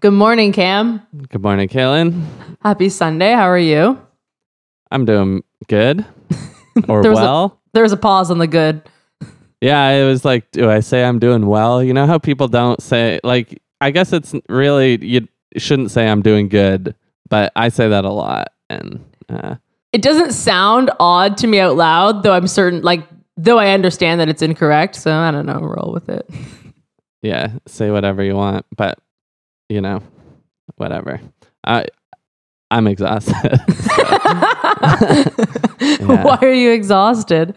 Good morning, Cam. Good morning, Kaylin. Happy Sunday. How are you? I'm doing good or There was a- well. There was a pause on the good. yeah, it was like, do I say I'm doing well? You know how people don't say, like, I guess it's really, you shouldn't say I'm doing good, but I say that a lot. And uh, It doesn't sound odd to me out loud, though I'm certain, like, though I understand that it's incorrect. So I don't know. Roll with it. yeah, say whatever you want, but, you know, whatever. I, I'm exhausted. Why are you exhausted?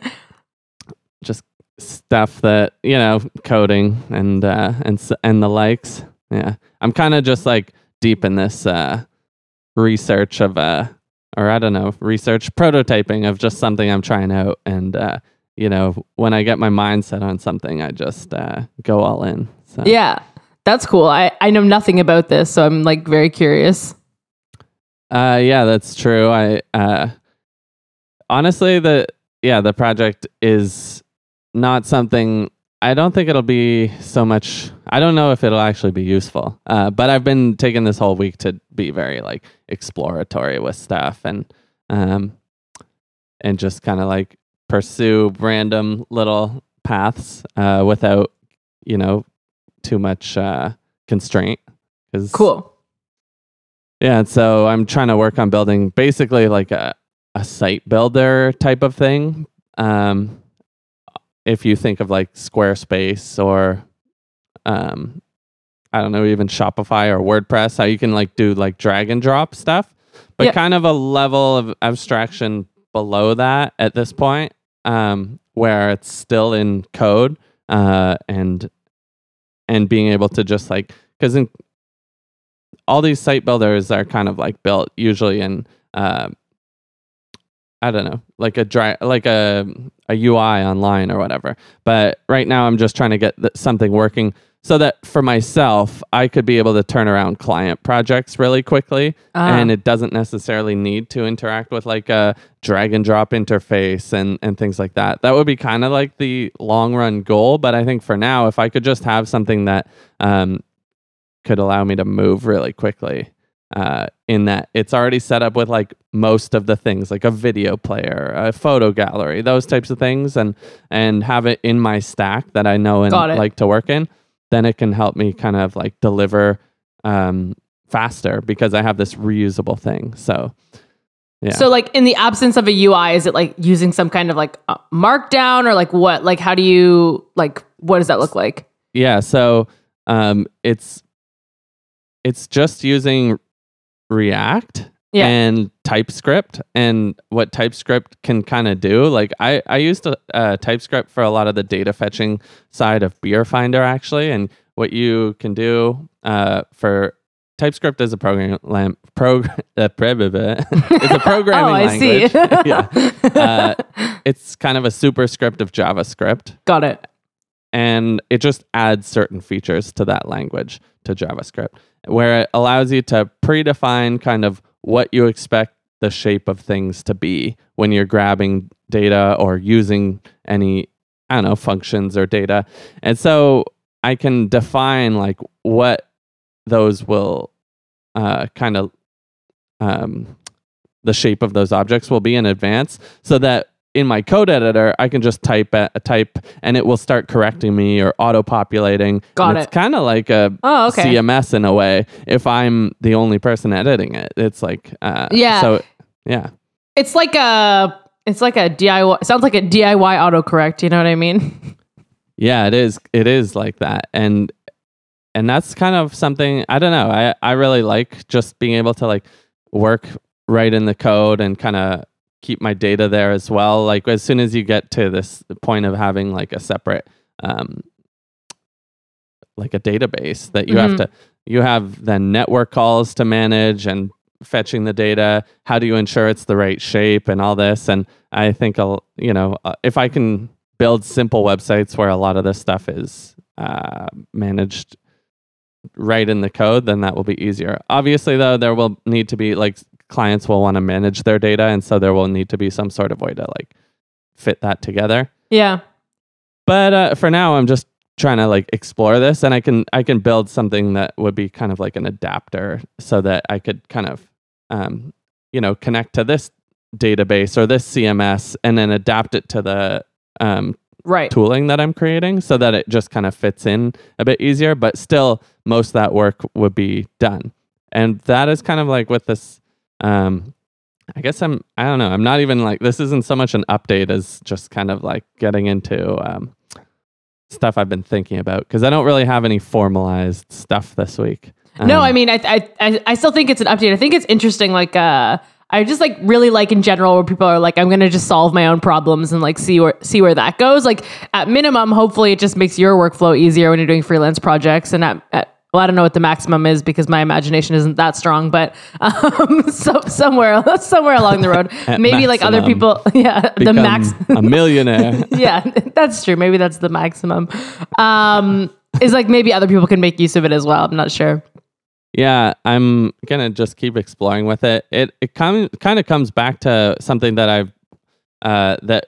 Just stuff that, you know, coding and, uh, and, and the likes. Yeah. I'm kind of just like deep in this, uh, research of uh or I don't know, research prototyping of just something I'm trying out and uh you know, when I get my mindset on something, I just uh go all in. So Yeah, that's cool. I, I know nothing about this, so I'm like very curious. uh yeah, that's true. I uh honestly the yeah, the project is not something I don't think it'll be so much I don't know if it'll actually be useful. Uh but I've been taking this whole week to be very like exploratory with stuff and um and just kind of like pursue random little paths uh without you know too much uh constraint 'Cause- Cool. yeah, and so I'm trying to work on building basically like a, a site builder type of thing. Um, if you think of like Squarespace or, um, I don't know, even Shopify or WordPress, how you can like do like drag and drop stuff, but Yep. kind of a level of abstraction below that at this point, um, where it's still in code, uh, and and being able to just like because all these site builders are kind of like built usually in uh, I don't know, like a dry, like a a UI online or whatever. But right now, I'm just trying to get th- something working so that for myself, I could be able to turn around client projects really quickly, Ah. and it doesn't necessarily need to interact with like a drag and drop interface and and things like that. That would be kind of like the long run goal. But I think for now, if I could just have something that um, could allow me to move really quickly uh, in that it's already set up with like most of the things like a video player a photo gallery those types of things and and have it in my stack that i know and like to work in then it can help me kind of like deliver um, faster because i have this reusable thing so yeah So, like, in the absence of a UI, is it like using some kind of like uh, markdown or like what? Like, how do you like? What does that look like? Yeah, so um, it's it's just using React Yeah. and TypeScript, and what TypeScript can kind of do. Like I I used uh, uh, TypeScript for a lot of the data fetching side of Beer Finder actually, and what you can do uh, for TypeScript is a program lam- prog- uh, it's a programming oh, I language. see. yeah, uh, it's kind of a superscript of JavaScript Got it. and it just adds certain features to that language to JavaScript, where it allows you to predefine kind of what you expect the shape of things to be when you're grabbing data or using any, I don't know, functions or data. And so I can define like what those will uh, kind of um, the shape of those objects will be in advance so that in my code editor I can just type a, a type and it will start correcting me or auto populating. Got It's it. kind of like a Oh, okay. CMS in a way if I'm the only person editing it. It's like uh, Yeah. So yeah. It's like a. It's like a DIY. Sounds like a DIY autocorrect. You know what I mean? Yeah, it is. It is like that, and and that's kind of something I don't know. I I really like just being able to like work right in the code and kind of keep my data there as well. Like as soon as you get to this point of having like a separate um like a database that you have to you have then network calls to manage and fetching the data how do you ensure it's the right shape and all this? And i think I'll, you know uh, if i can build simple websites where a lot of this stuff is uh, managed right in the code then that will be easier. Obviously though there will need to be like clients will want to manage their data and so there will need to be some sort of way to like fit that together. Yeah. but uh, for now i'm just trying to like explore this and I can I can build something that would be kind of like an adapter so that I could kind of um, you know connect to this database or this CMS and then adapt it to the um, right tooling that I'm creating so that it just kind of fits in a bit easier, but still most of that work would be done. And that is kind of like with this um I guess I'm I don't know, I'm not even like this isn't so much an update as just kind of like getting into um stuff I've been thinking about because I don't really have any formalized stuff this week. No, Um, I mean, I, I, I, still think it's an update. I think it's interesting. Like, uh, I just like really like in general where people are like, I'm gonna just solve my own problems and like see where see where that goes. Like at minimum, hopefully it just makes your workflow easier when you're doing freelance projects. And at, at well, I don't know what the maximum is because my imagination isn't that strong, but um, so somewhere somewhere along the road, maybe like other people, yeah, the max a millionaire. yeah, that's true. Maybe that's the maximum. Um, is like maybe other people can make use of it as well. I'm not sure. Yeah, I'm gonna just keep exploring with it. It it kind kind of comes back to something that I've uh, that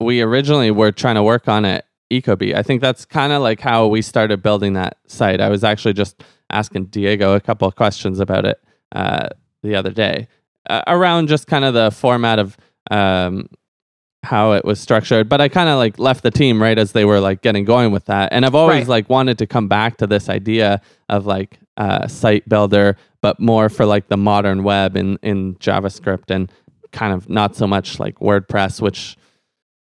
we originally were trying to work on at Ecobee. I think that's kind of like how we started building that site. I was actually just asking Diego a couple of questions about it uh, the other day uh, around just kind of the format of um, how it was structured. But I kind of like left the team right as they were like getting going with that, and I've always Right. like wanted to come back to this idea of like uh, site builder, but more for like the modern web in in JavaScript and kind of not so much like WordPress, which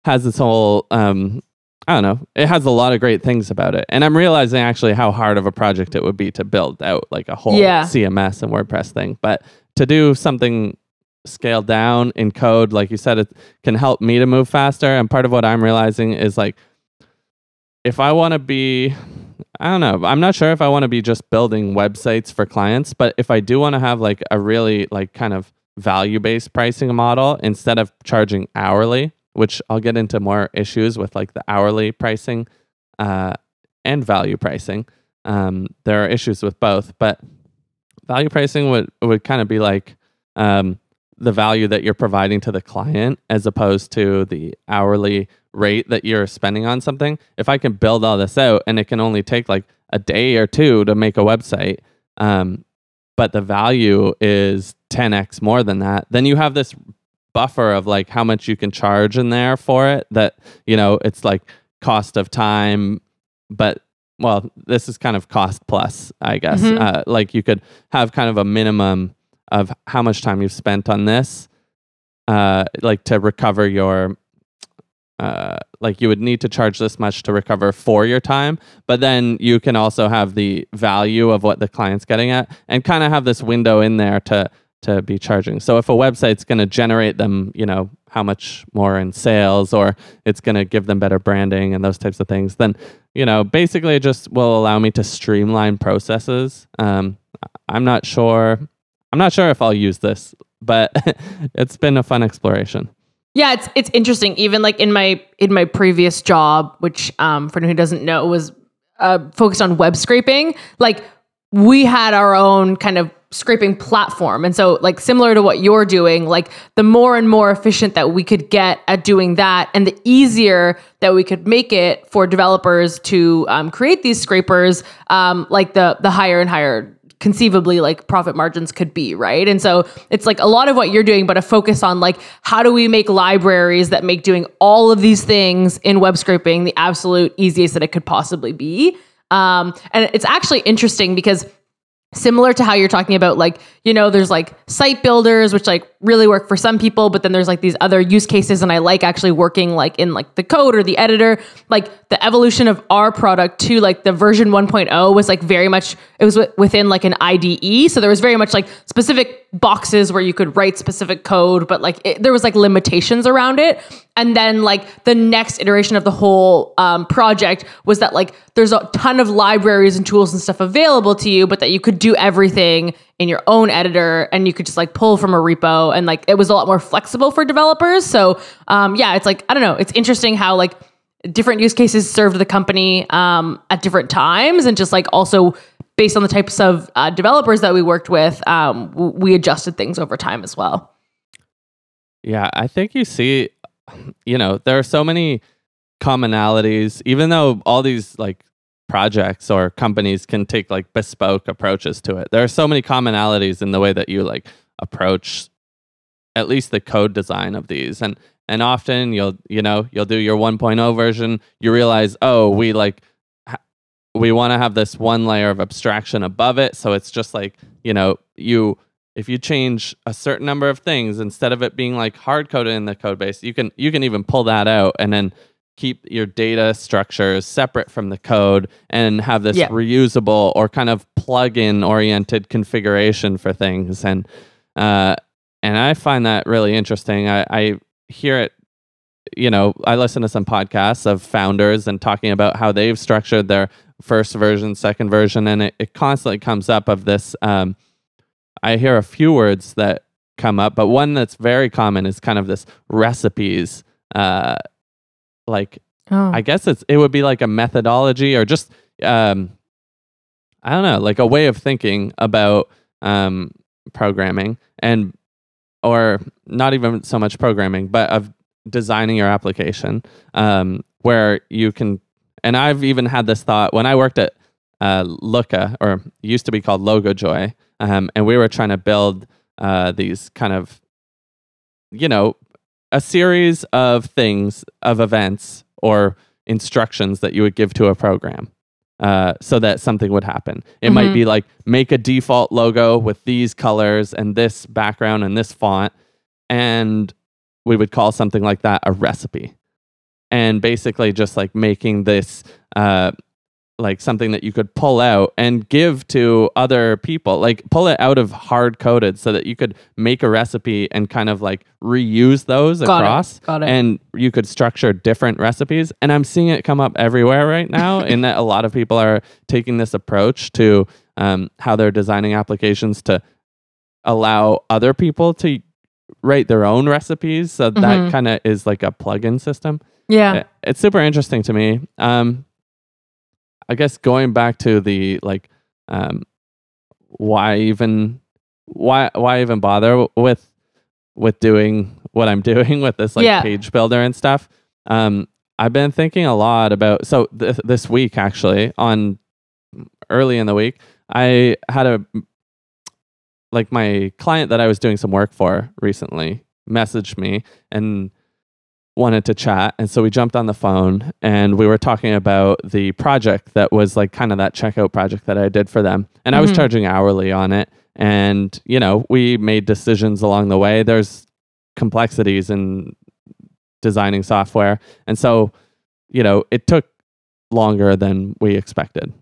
has its whole um, I don't know. It has a lot of great things about it, and I'm realizing actually how hard of a project it would be to build out like a whole Yeah. CMS and WordPress thing. But to do something scaled down in code, like you said, it can help me to move faster. And part of what I'm realizing is like, if I want to be, I don't know, I'm not sure if I want to be just building websites for clients, but if I do want to have like a really like kind of value based pricing model instead of charging hourly, which I'll get into more issues with like the hourly pricing uh, and value pricing. Um, there are issues with both, but value pricing would would kind of be like um, the value that you're providing to the client as opposed to the hourly rate that you're spending on something. If I can build all this out and it can only take like a day or two to make a website, um, but the value is 10x more than that, then you have this buffer of like how much you can charge in there for it that, you know, it's like cost of time, but well, this is kind of cost plus, I guess. Mhm. Uh, like you could have kind of a minimum of how much time you've spent on this, uh, like to recover your, uh, like you would need to charge this much to recover for your time, but then you can also have the value of what the client's getting at, and kind of have this window in there to to be charging. So if a website's going to generate them, you know, how much more in sales, or it's going to give them better branding and those types of things, then you know, basically it just will allow me to streamline processes. Um, I'm not sure. I'm not sure if I'll use this, but it's been a fun exploration. Yeah, it's it's interesting. Even like in my in my previous job, which um, for anyone who doesn't know, was uh, focused on web scraping. Like we had our own kind of scraping platform, and so like similar to what you're doing, like the more and more efficient that we could get at doing that, and the easier that we could make it for developers to um, create these scrapers, um, like the the higher and higher conceivably like profit margins could be, right? And so it's like a lot of what you're doing, but a focus on like how do we make libraries that make doing all of these things in web scraping the absolute easiest that it could possibly be. Um, and it's actually interesting because similar to how you're talking about like you know there's like site builders which like really work for some people but then there's like these other use cases and i like actually working like in like the code or the editor. Like the evolution of our product to like the version 1.0 was like very much it was wi- within like an ide so there was very much like specific boxes where you could write specific code but like it, there was like limitations around it and then like the next iteration of the whole um, project was that like there's a ton of libraries and tools and stuff available to you but that you could do everything in your own editor and you could just like pull from a repo. And like it was a lot more flexible for developers. So um, yeah it's like i don't know. It's interesting how like different use cases served the company um, at different times and just like also based on the types of uh, developers that we worked with um, we adjusted things over time as well. Yeah, I think you see, you know, there are so many commonalities, even though all these like projects or companies can take like bespoke approaches to it. There are so many commonalities in the way that you like approach at least the code design of these. And and often you'll you know, you'll do your 1.0 version, you realize, "Oh, we like ha- we want to have this one layer of abstraction above it, so it's just like, you know, you if you change a certain number of things instead of it being like hard coded in the code base, you can you can even pull that out and then keep your data structures separate from the code and have this Yeah. reusable or kind of plug-in oriented configuration for things and uh and I find that really interesting. I, I hear it you know, I listen to some podcasts of founders and talking about how they've structured their first version, second version, and it, it constantly comes up of this um I hear a few words that come up, but one that's very common is kind of this recipes. Uh, like Oh. I guess it's it would be like a methodology or just um, I don't know, like a way of thinking about um, programming and or not even so much programming, but of designing your application um, where you can. And I've even had this thought when I worked at uh, Looka, or used to be called Logo Logojoy, um, and we were trying to build uh, these kind of, you know, a series of things of events or instructions that you would give to a program uh, so that something would happen. It might Mhm. be like make a default logo with these colors and this background and this font, and we would call something like that a recipe. And basically, just like making this uh, like something that you could pull out and give to other people like pull it out of hard coded so that you could make a recipe and kind of like reuse those Got it. across Got it. and you could structure different recipes and i'm seeing it come up everywhere right now in that a lot of people are taking this approach to um, how they're designing applications to allow other people to write their own recipes so that Mhm. kind of is like a plug-in system yeah. it- it's super interesting to me. Um, I guess going back to the like, um, why even why why even bother with with doing what I'm doing with this like Yeah. page builder and stuff? Um, I've been thinking a lot about so th- this week actually on early in the week I had a like my client that I was doing some work for recently messaged me and wanted to chat. And so we jumped on the phone and we were talking about the project that was like kind of that checkout project that I did for them. And I was Mhm. charging hourly on it. And, you know, we made decisions along the way. There's complexities in designing software. And so, you know, it took longer than we expected.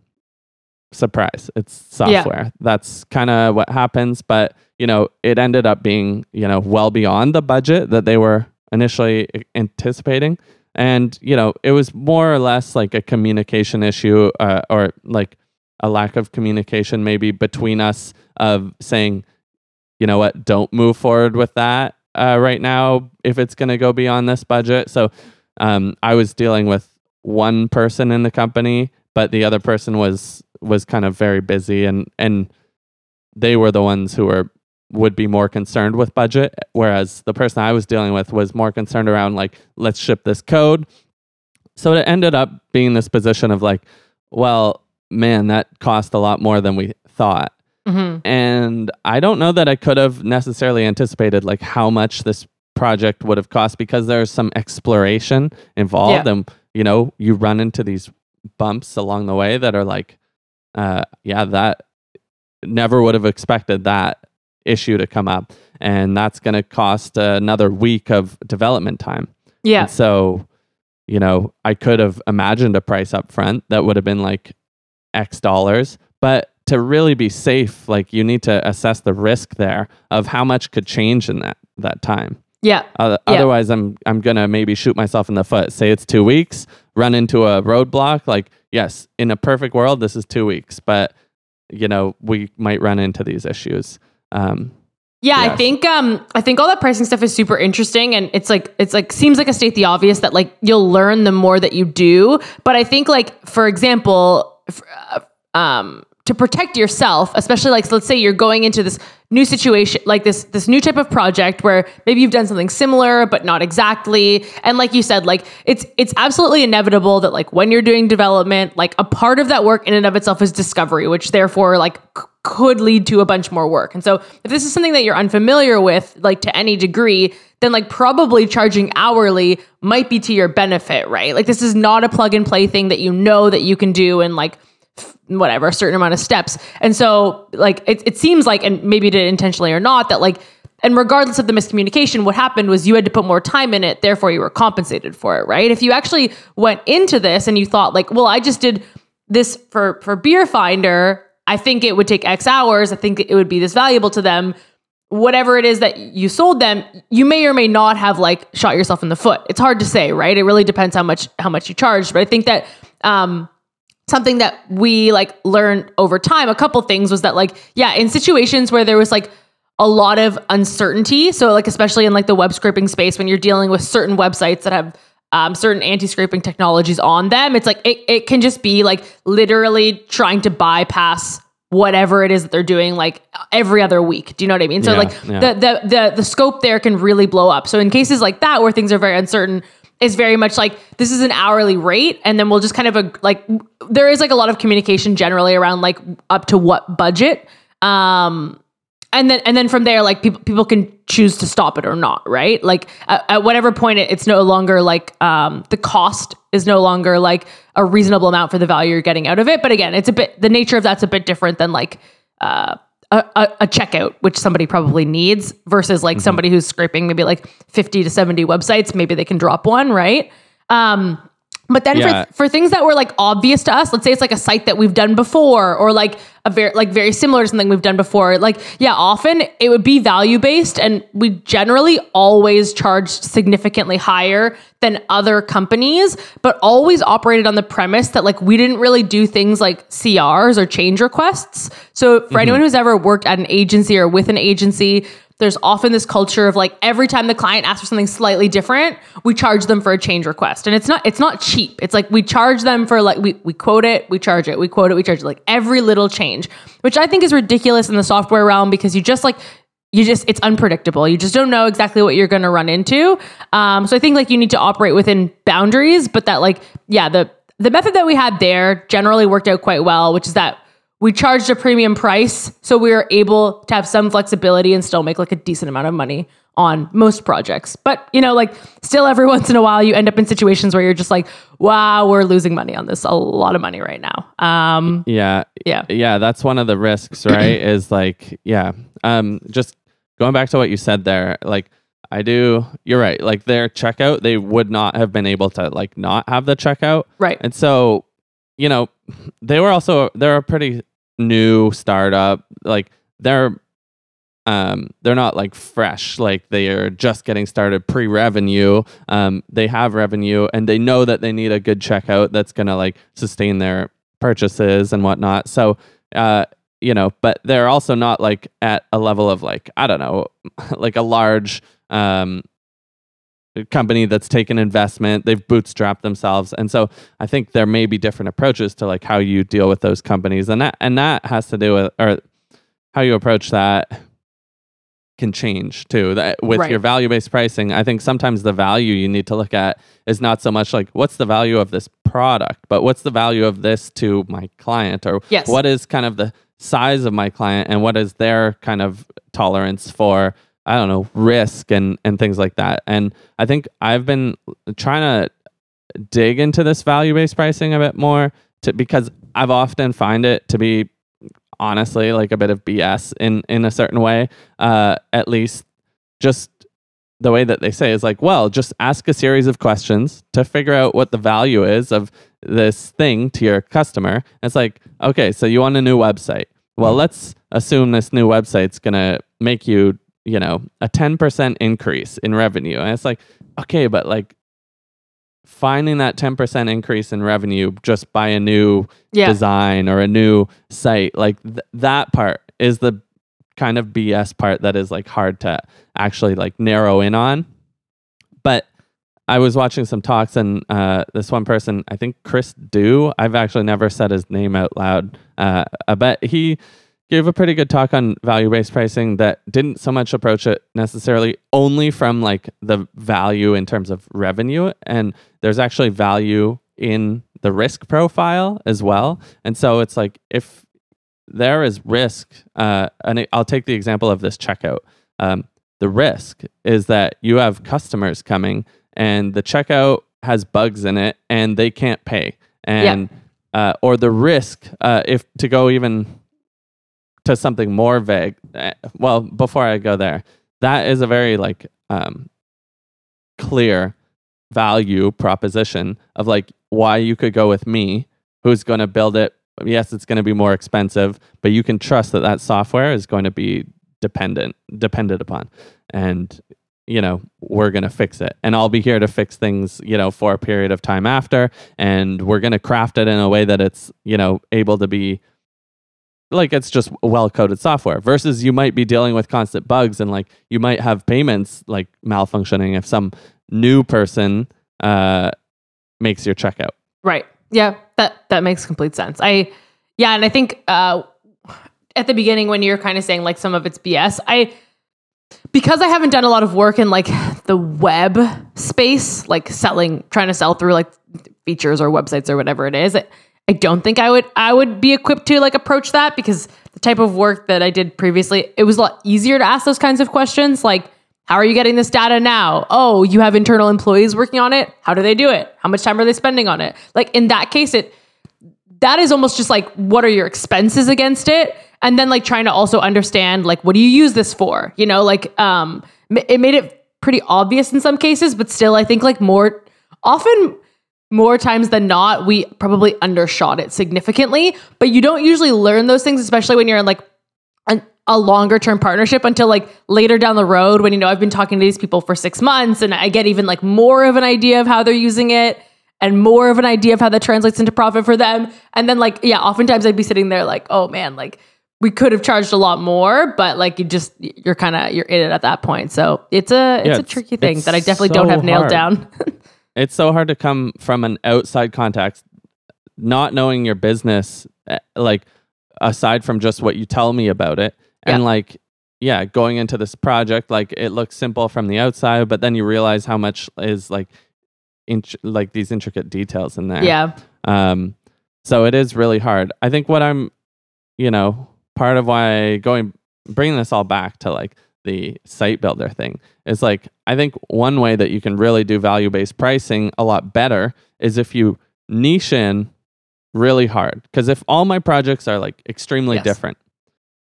Surprise, it's Yeah. software. That's kind of what happens. But, you know, it ended up being, you know, well beyond the budget that they were initially anticipating. And, you know, it was more or less like a communication issue uh, or like a lack of communication maybe between us of saying, you know what, don't move forward with that uh, right now if it's going to go beyond this budget. So um, I was dealing with one person in the company, but the other person was was kind of very busy, and and they were the ones who were would be more concerned with budget, whereas the person I was dealing with was more concerned around like let's ship this code. So it ended up being this position of like, well, man, that cost a lot more than we thought hmm and I don't know that I could have necessarily anticipated like how much this project would have cost because there's some exploration involved, Yeah. and you know you run into these bumps along the way that are like, uh, yeah, that never would have expected that issue to come up, and that's going to cost another week of development time. Yeah. And so, you know, I could have imagined a price up front that would have been like X dollars, but to really be safe, like you need to assess the risk there of how much could change in that that time. Yeah. Uh, Yeah. Otherwise, I'm I'm gonna maybe shoot myself in the foot. Say it's two weeks, run into a roadblock. Like, yes, in a perfect world, this is two weeks, but you know, we might run into these issues. Um, Yeah, I think um I think all that pricing stuff is super interesting and it's like it's like seems like a state the obvious that like you'll learn the more that you do, but I think like for example, f- uh, um to to protect yourself, especially like so let's say you're going into this new situation, like this this new type of project where maybe you've done something similar but not exactly. And like you said, like it's it's absolutely inevitable that like when you're doing development, like a part of that work in and of itself is discovery, which therefore like c- could lead to a bunch more work. And so if this is something that you're unfamiliar with, like to any degree, then like probably charging hourly might be to your benefit, right? Like this is not a plug and play thing that you know that you can do and like whatever a certain amount of steps and so like it, it seems like and maybe did intentionally or not that like and regardless of the miscommunication what happened was you had to put more time in it therefore you were compensated for it right if you actually went into this and you thought like well i just did this for for beer finder i think it would take x hours. I think it would be this valuable to them. Whatever it is that you sold them you may or may not have like shot yourself in the foot. It's hard to say right? It really depends how much how much you charge but i think that um something that we like learned over time a couple things was that like yeah in situations where there was like a lot of uncertainty so like especially in like the web scraping space when you're dealing with certain websites that have um, certain anti-scraping technologies on them. It's like it, it can just be like literally trying to bypass whatever it is that they're doing like every other week. Do you know what i mean? So Yeah, like yeah. the, the the the scope there can really blow up. So in cases like that where things are very uncertain is very much like this is an hourly rate and then we'll just kind of a, like there is like a lot of communication generally around like up to what budget. Um and then and then from there like people people can choose to stop it or not right? Like at, at whatever point it, it's no longer like um the cost is no longer like a reasonable amount for the value you're getting out of it. But again it's a bit the nature of that's a bit different than like uh a, a, a checkout, which somebody probably needs, versus like somebody who's scraping maybe like 50 to 70 websites, maybe they can drop one, right? Um, but then Yeah. for, for things that were like obvious to us, let's say it's like a site that we've done before, or like a very like very similar to something we've done before. Like, yeah, often it would be value based, and we generally always charged significantly higher than other companies, but always operated on the premise that like we didn't really do things like CRs or change requests. So for mm-hmm. anyone who's ever worked at an agency or with an agency, there's often this culture of like every time the client asks for something slightly different, we charge them for a change request. And it's not it's not cheap. It's like we charge them for like we we quote it, we charge it, we quote it, we charge it, like every little change, which I think is ridiculous in the software realm because you just like you just it's unpredictable. You just don't know exactly what you're going to run into. Um, so I think like you need to operate within boundaries, but that like yeah the the method that we had there generally worked out quite well, which is that we charged a premium price, so we were able to have some flexibility and still make like a decent amount of money on most projects. But you know, like still every once in a while you end up in situations where you're just like, wow, we're losing money on this, a lot of money right now. Um, Yeah. Yeah. Yeah. That's one of the risks, right? is like, yeah. Um, just going back to what you said there, like, I do, you're right. Like, their checkout, they would not have been able to, like, not have the checkout. right. And so, you know, they were also, they're a pretty new startup. Like, they're, um, they're not like fresh, like they are just getting started pre revenue. Um, they have revenue and they know that they need a good checkout that's going to like sustain their purchases and whatnot. So, uh, you know, but they're also not like at a level of like, I don't know, like a large, um, company that's taken investment they've bootstrapped themselves and so i think there may be different approaches to like how you deal with those companies and that and that has to do with or how you approach that can change too that with Right. your value based pricing i think sometimes the value you need to look at is not so much like what's the value of this product but what's the value of this to my client or Yes. what is kind of the size of my client and what is their kind of tolerance for i don't know risk and and things like that. And i think i've been trying to dig into this value based pricing a bit more to because i've often find it to be honestly like a bit of bs in in a certain way. Uh at least just the way that they say is like well just ask a series of questions to figure out what the value is of this thing to your customer. It's like okay so you want a new website. Well let's assume this new website's going to make you you know a 10% increase in revenue and it's like okay but like finding that 10% increase in revenue just by a new Yeah. design or a new site like th- that part is the kind of bs part that is like hard to actually like narrow in on but I was watching some talks, and uh, this one person, I think Chris Do, I've actually never said his name out loud, uh, but he gave a pretty good talk on value based pricing that didn't so much approach it necessarily only from like the value in terms of revenue. And there's actually value in the risk profile as well. And so it's like if there is risk, uh, and I'll take the example of this checkout. Um, the risk is that you have customers coming and the checkout has bugs in it and they can't pay. And yeah. uh, or the risk, uh, if to go even to something more vague. Uh, well, before I go there, that is a very like um, clear value proposition of like why you could go with me, who's going to build it. Yes, it's going to be more expensive, but you can trust that that software is going to be dependent depended upon, and you know we're going to fix it and i'll be here to fix things you know for a period of time after and we're going to craft it in a way that it's you know able to be like it's just well coded software versus you might be dealing with constant bugs and like you might have payments like malfunctioning if some new person uh makes your checkout. Right. Yeah that that makes complete sense. I yeah and i think uh at the beginning when you're kind of saying like some of it's bs i because I haven't done a lot of work in like the web space, like selling, trying to sell through like features or websites or whatever it is, I don't think I would I would be equipped to like approach that because the type of work that I did previously, it was a lot easier to ask those kinds of questions like how are you getting this data now? Oh, you have internal employees working on it. How do they do it? How much time are they spending on it? Like in that case it that is almost just like what are your expenses against it? And then like trying to also understand like what do you use this for? You know, like um it made it pretty obvious in some cases, but still I think like more often more times than not, we probably undershot it significantly. But you don't usually learn those things, especially when you're in like a, a longer term partnership until like later down the road when you know I've been talking to these people for six months and I get even like more of an idea of how they're using it and more of an idea of how that translates into profit for them. And then like, yeah, oftentimes I'd be sitting there like, oh man, like we could have charged a lot more, but like you just you're kind of you're in it at that point. So it's a it's yeah, a tricky thing that I definitely so don't have nailed hard. down. it's so hard to come from an outside context, not knowing your business, eh, like aside from just what you tell me about it, yeah. and like yeah, going into this project, like it looks simple from the outside, but then you realize how much is like, int- like these intricate details in there. Yeah. Um. So it is really hard. I think what I'm, you know, part of why going bringing this all back to like the site builder thing is like I think one way that you can really do value based pricing a lot better is if you niche in really hard. Because if all my projects are like extremely yes. different,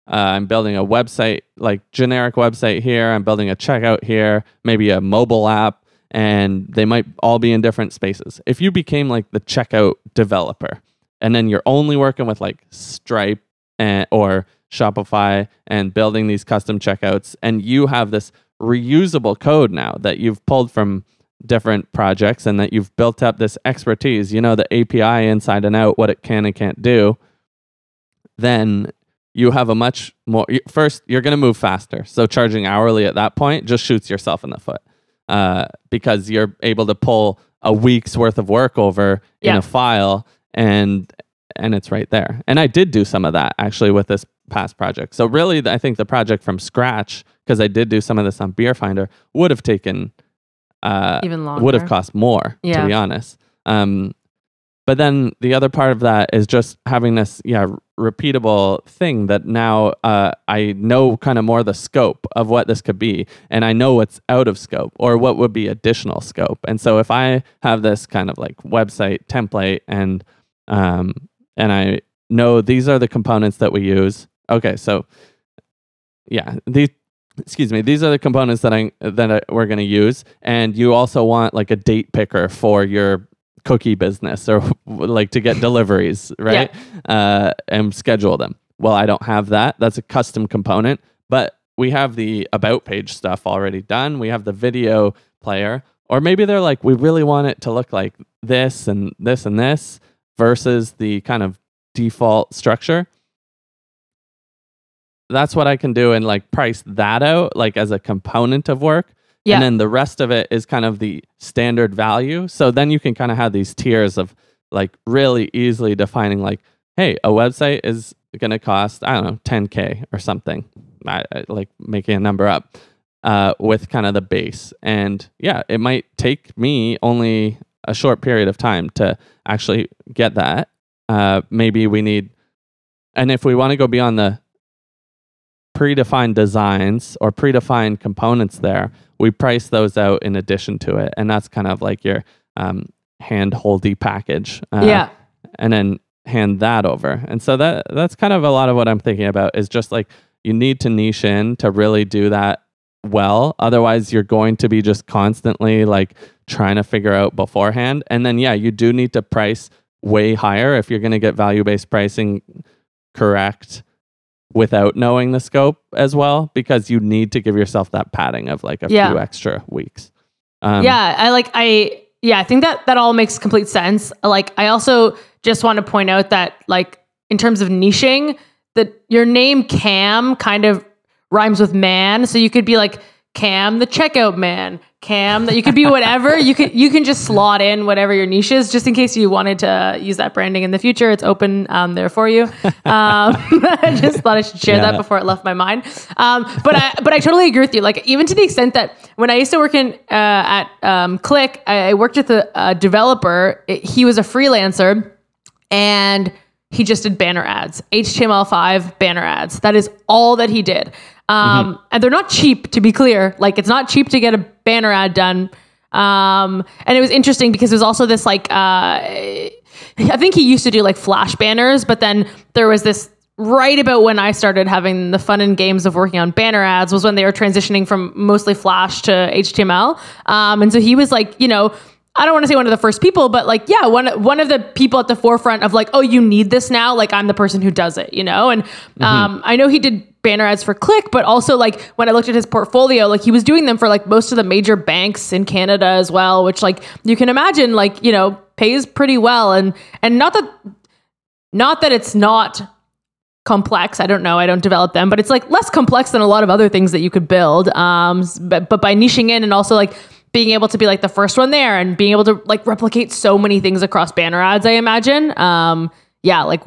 uh, I'm building a website, like generic website here, I'm building a checkout here, maybe a mobile app, and they might all be in different spaces. If you became like the checkout developer and then you're only working with like Stripe and, or Shopify and building these custom checkouts. And you have this reusable code now that you've pulled from different projects and that you've built up this expertise, you know, the API inside and out, what it can and can't do. Then you have a much more, first, you're going to move faster. So charging hourly at that point just shoots yourself in the foot uh, because you're able to pull a week's worth of work over yeah. in a file and and it's right there. And I did do some of that actually with this past project. So really, I think the project from scratch, because I did do some of this on Beer Finder, would have taken uh, even longer. Would have cost more, yeah. to be honest. Um, but then the other part of that is just having this, yeah, repeatable thing that now uh, I know kind of more the scope of what this could be, and I know what's out of scope or what would be additional scope. And so if I have this kind of like website template and um, and I know these are the components that we use. Okay, so yeah, these excuse me, these are the components that I that I, we're going to use, and you also want like a date picker for your cookie business or like to get deliveries, right? Yeah. Uh, and schedule them. Well, I don't have that. That's a custom component, but we have the about page stuff already done. We have the video player, or maybe they're like, we really want it to look like this and this and this versus the kind of default structure that's what i can do and like price that out like as a component of work Yeah. And then the rest of it is kind of the standard value. So then you can kind of have these tiers of like really easily defining like, hey, a website is going to cost, I don't know, 10K or something. I, I like making a number up uh, with kind of the base. And yeah, it might take me only a short period of time to actually get that. Uh, maybe we need, and if we want to go beyond the predefined designs or predefined components there, we price those out in addition to it. And that's kind of like your um, hand holdy package. Uh, yeah. And then hand that over. And so that that's kind of a lot of what I'm thinking about is just like you need to niche in to really do that well. Otherwise, you're going to be just constantly like trying to figure out beforehand. And then, yeah, you do need to price way higher if you're going to get value based pricing correct without knowing the scope as well, because you need to give yourself that padding of like a Yeah. few extra weeks. Um, yeah, I like I yeah, I think that that all makes complete sense. Like I also just want to point out that like in terms of niching, that your name Cam kind of rhymes with man, so you could be like Cam the checkout man, Cam that you could be whatever. you could you can just slot in whatever your niche is just in case you wanted to use that branding in the future. It's open um, there for you. Um, I just thought I should share that before it left my mind. Um, but I but I totally agree with you. Like even to the extent that when I used to work in uh, at um, Klick, I, I worked with a, a developer. It- he was a freelancer, and he just did banner ads, HTML5 banner ads. That is all that he did. Um, And they're not cheap, to be clear. Like it's not cheap to get a banner ad done. Um, and it was interesting because it was also this like uh, I think he used to do like flash banners, but then there was this right about when I started having the fun and games of working on banner ads was when they were transitioning from mostly flash to HTML. Um, and so he was like, you know, I don't want to say one of the first people, but like, yeah, one one of the people at the forefront of like, oh, you need this now. Like, I'm the person who does it, you know. And um, I know he did banner ads for Klick, but also like when I looked at his portfolio, like he was doing them for like most of the major banks in Canada as well, which like you can imagine, like you know, pays pretty well. And and not that not that it's not complex. I don't know. I don't develop them, but it's like less complex than a lot of other things that you could build. Um, but, but by niching in and also like being able to be like the first one there and being able to like replicate so many things across banner ads, I imagine. Um, yeah, like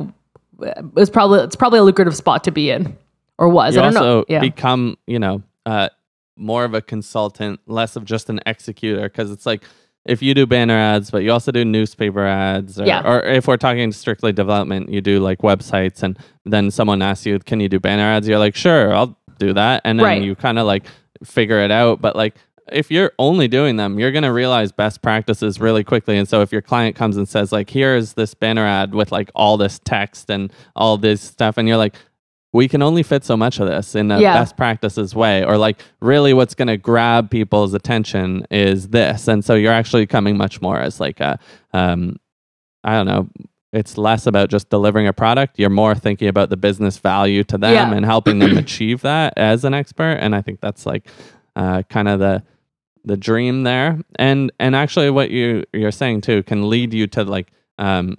it was probably it's probably a lucrative spot to be in, or was. you I don't also know. Yeah, become you know uh, more of a consultant less of just an executor because it's like if you do banner ads but you also do newspaper ads or, Yeah. or if we're talking strictly development you do like websites and then someone asks you can you do banner ads you're like sure i'll do that and then Right. you kind of like figure it out but like if you're only doing them you're going to realize best practices really quickly and so if your client comes and says like here's this banner ad with like all this text and all this stuff and you're like we can only fit so much of this in a Yeah. best practices way or like really what's going to grab people's attention is this and so you're actually coming much more as like a um i don't know it's less about just delivering a product you're more thinking about the business value to them Yeah. and helping them achieve that as an expert and i think that's like uh, kind of the the dream there. And and actually what you you're saying too can lead you to like um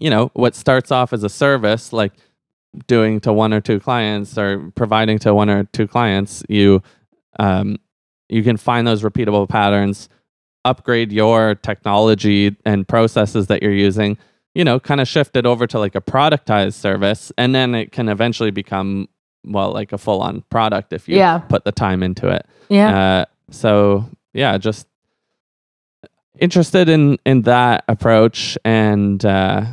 you know what starts off as a service like doing to one or two clients or providing to one or two clients you um you can find those repeatable patterns upgrade your technology and processes that you're using you know kind of shift it over to like a productized service. And then it can eventually become well like a full on product if you Yeah. put the time into it. Yeah, uh, so yeah, just interested in in that approach, and uh,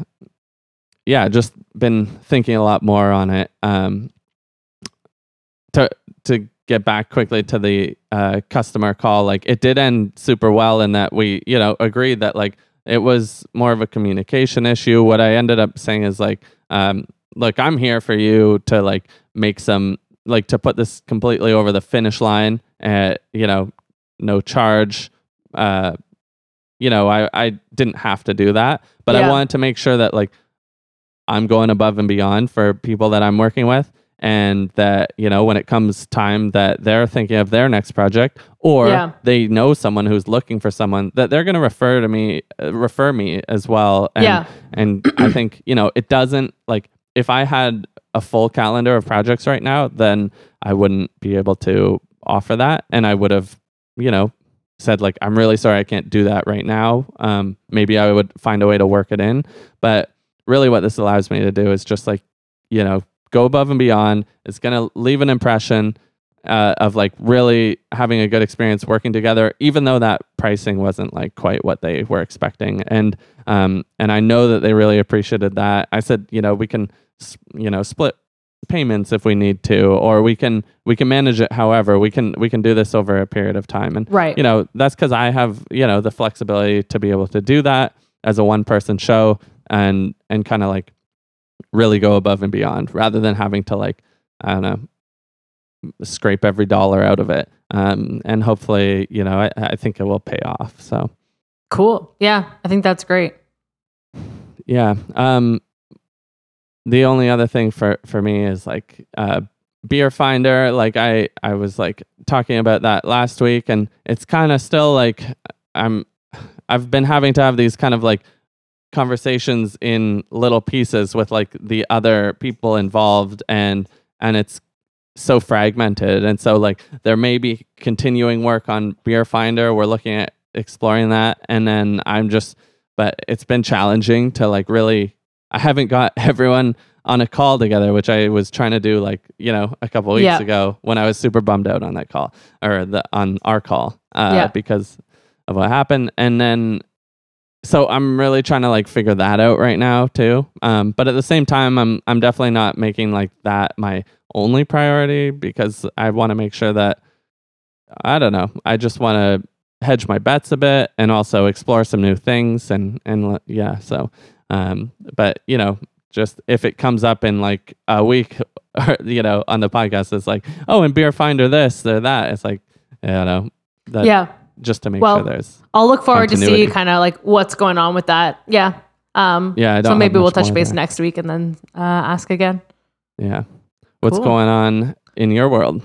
yeah, just been thinking a lot more on it. Um, to to get back quickly to the uh, customer call, like it did end super well in that we you know agreed that like it was more of a communication issue. What I ended up saying is like, um, look, I'm here for you to like make some like to put this completely over the finish line at you know no charge uh you know i i didn't have to do that but i wanted to make sure that like i'm going above and beyond for people that i'm working with and that you know when it comes time that they're thinking of their next project or Yeah. they know someone who's looking for someone that they're going to refer to me uh, refer me as well and Yeah. and i think you know it doesn't like if i had a full calendar of projects right now then i wouldn't be able to offer that and i would have you know, said like, I'm really sorry I can't do that right now. Um, maybe I would find a way to work it in. But really, what this allows me to do is just like, you know, go above and beyond. It's gonna leave an impression uh, of like really having a good experience working together, even though that pricing wasn't like quite what they were expecting. And um, and I know that they really appreciated that. I said, you know, we can, you know, split payments if we need to, or we can we can manage it. However, we can we can do this over a period of time. And Right. you know, that's because I have you know the flexibility to be able to do that as a one person show and and kind of like really go above and beyond rather than having to like I don't know scrape every dollar out of it. Um, and hopefully, you know, I, I think it will pay off. So Cool. Yeah, I think that's great. yeah. Um, the only other thing for for me is like uh, beer finder. Like I I was like talking about that last week, and it's kind of still like I'm I've been having to have these kind of like conversations in little pieces with like the other people involved and and it's so fragmented and so like there may be continuing work on beer finder we're looking at exploring that and then i'm just but it's been challenging to like really i haven't got everyone on a call together which i was trying to do like you know a couple weeks Yeah. ago when i was super bummed out on that call or the on our call uh, Yeah. because of what happened and then so i'm really trying to like figure that out right now too um, but at the same time i'm i'm definitely not making like that my only priority because i want to make sure that i don't know i just want to hedge my bets a bit and also explore some new things and and yeah so um but you know just if it comes up in like a week or you know on the podcast it's like oh and beer finder this or that it's like you know that yeah. just to make Well, sure there's I'll look forward to see kind of like what's going on with that. Yeah. Um, yeah so maybe we'll touch base there. next week and then uh, ask again. Yeah. What's Cool. going on in your world?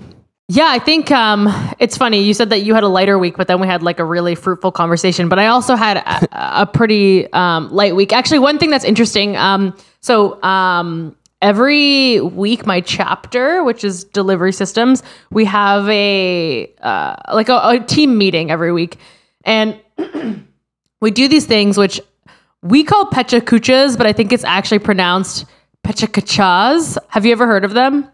Yeah, I think um, it's funny. You said that you had a lighter week, but then we had like a really fruitful conversation. But I also had a, a pretty um, light week. Actually, one thing that's interesting. Um, so um, every week, my chapter, which is delivery systems, we have a uh, like a, a team meeting every week, and we do these things which we call pechakuchas, but I think it's actually pronounced pechakachas. Have you ever heard of them?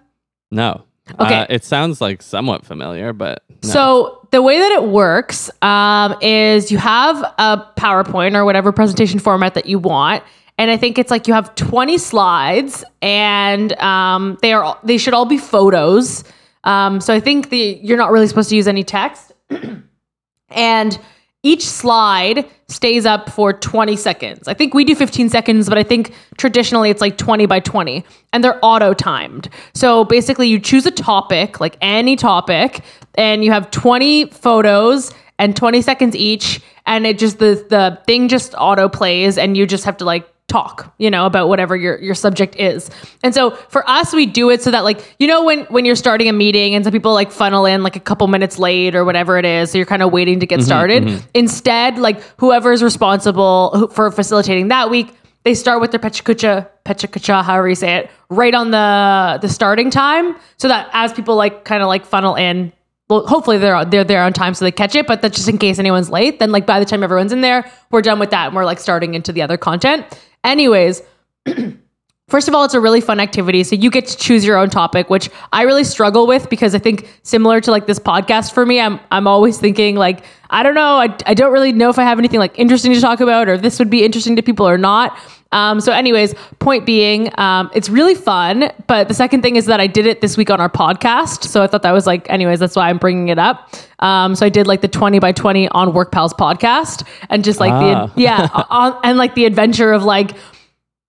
No. Okay. Uh, it sounds like somewhat familiar, but no. So the way that it works um, is you have a PowerPoint or whatever presentation format that you want, and I think it's like you have 20 slides, and um, they are they should all be photos. Um, so I think the you're not really supposed to use any text, and each slide stays up for 20 seconds. I think we do 15 seconds, but I think traditionally it's like 20 by 20 and they're auto timed. So basically you choose a topic, like any topic, and you have 20 photos and 20 seconds each and it just the the thing just auto plays and you just have to like talk you know about whatever your your subject is and so for us we do it so that like you know when when you're starting a meeting and some people like funnel in like a couple minutes late or whatever it is so you're kind of waiting to get mm-hmm, started mm-hmm. instead like whoever is responsible for facilitating that week they start with their pechakucha pechakucha however you say it right on the the starting time so that as people like kind of like funnel in well, hopefully they're they're there on time so they catch it. But that's just in case anyone's late. Then like by the time everyone's in there, we're done with that and we're like starting into the other content. Anyways, First of all, it's a really fun activity. So you get to choose your own topic, which I really struggle with because I think similar to like this podcast for me, I'm I'm always thinking like, I don't know, I, I don't really know if I have anything like interesting to talk about or this would be interesting to people or not. Um, so anyways, point being, um, it's really fun. But the second thing is that I did it this week on our podcast. So I thought that was like, anyways, that's why I'm bringing it up. Um, so I did like the 20 by 20 on Work Pals podcast and just like Ah. the, yeah, on, and like the adventure of like,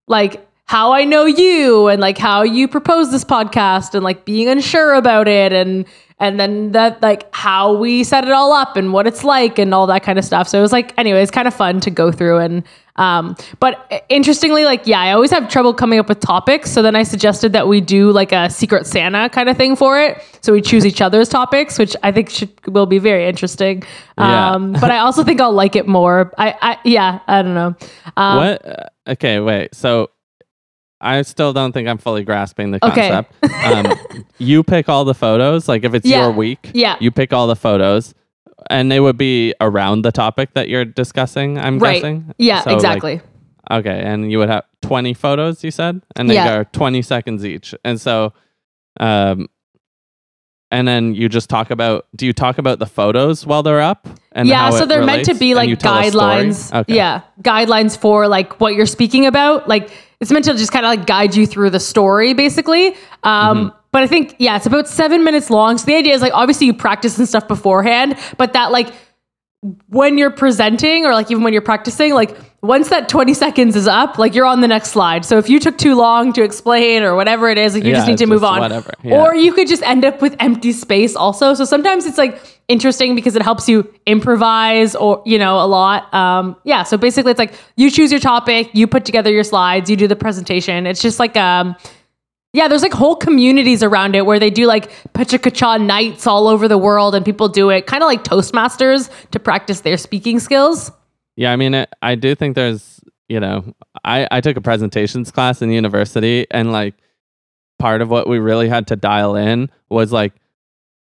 like how I know you and like how you proposed this podcast and like being unsure about it and and then that like how we set it all up and what it's like and all that kind of stuff. So it was like anyway, it's kind of fun to go through and um but interestingly like yeah, I always have trouble coming up with topics. So then I suggested that we do like a secret Santa kind of thing for it. So we choose each other's topics, which I think should will be very interesting. Yeah. Um but I also think I'll like it more. I I yeah, I don't know. Um, what? Okay, wait. So I still don't think I'm fully grasping the Okay. concept. um, you pick all the photos. Like if it's Yeah. your week, Yeah. you pick all the photos. and they would be around the topic that you're discussing. I'm Right. guessing. Yeah, So, like, exactly. okay, and you would have 20 photos. You said, and they Yeah. are 20 seconds each, and so, um, and then you just talk about. Do you talk about the photos while they're up? And yeah, how so it they're meant to relates? be And like you tell a story? guidelines. Okay. Yeah, guidelines for like what you're speaking about. Like it's meant to just kind of like guide you through the story, basically. Um, Mm-hmm. But I think yeah, it's about seven minutes long. So the idea is like obviously you practice and stuff beforehand, but that like when you're presenting or like even when you're practicing, like once that 20 seconds is up, like you're on the next slide. So if you took too long to explain or whatever it is, like you just need to move on. whatever, yeah. Or you could just end up with empty space also. So sometimes it's like interesting because it helps you improvise or, you know, a lot. Um, yeah. So basically it's like you choose your topic, you put together your slides, you do the presentation. It's just like, um, yeah, there's like whole communities around it where they do like Pecha nights all over the world and people do it kind of like Toastmasters to practice their speaking skills. Yeah, I mean, it, I do think there's, you know, I, I took a presentations class in university, and like part of what we really had to dial in was like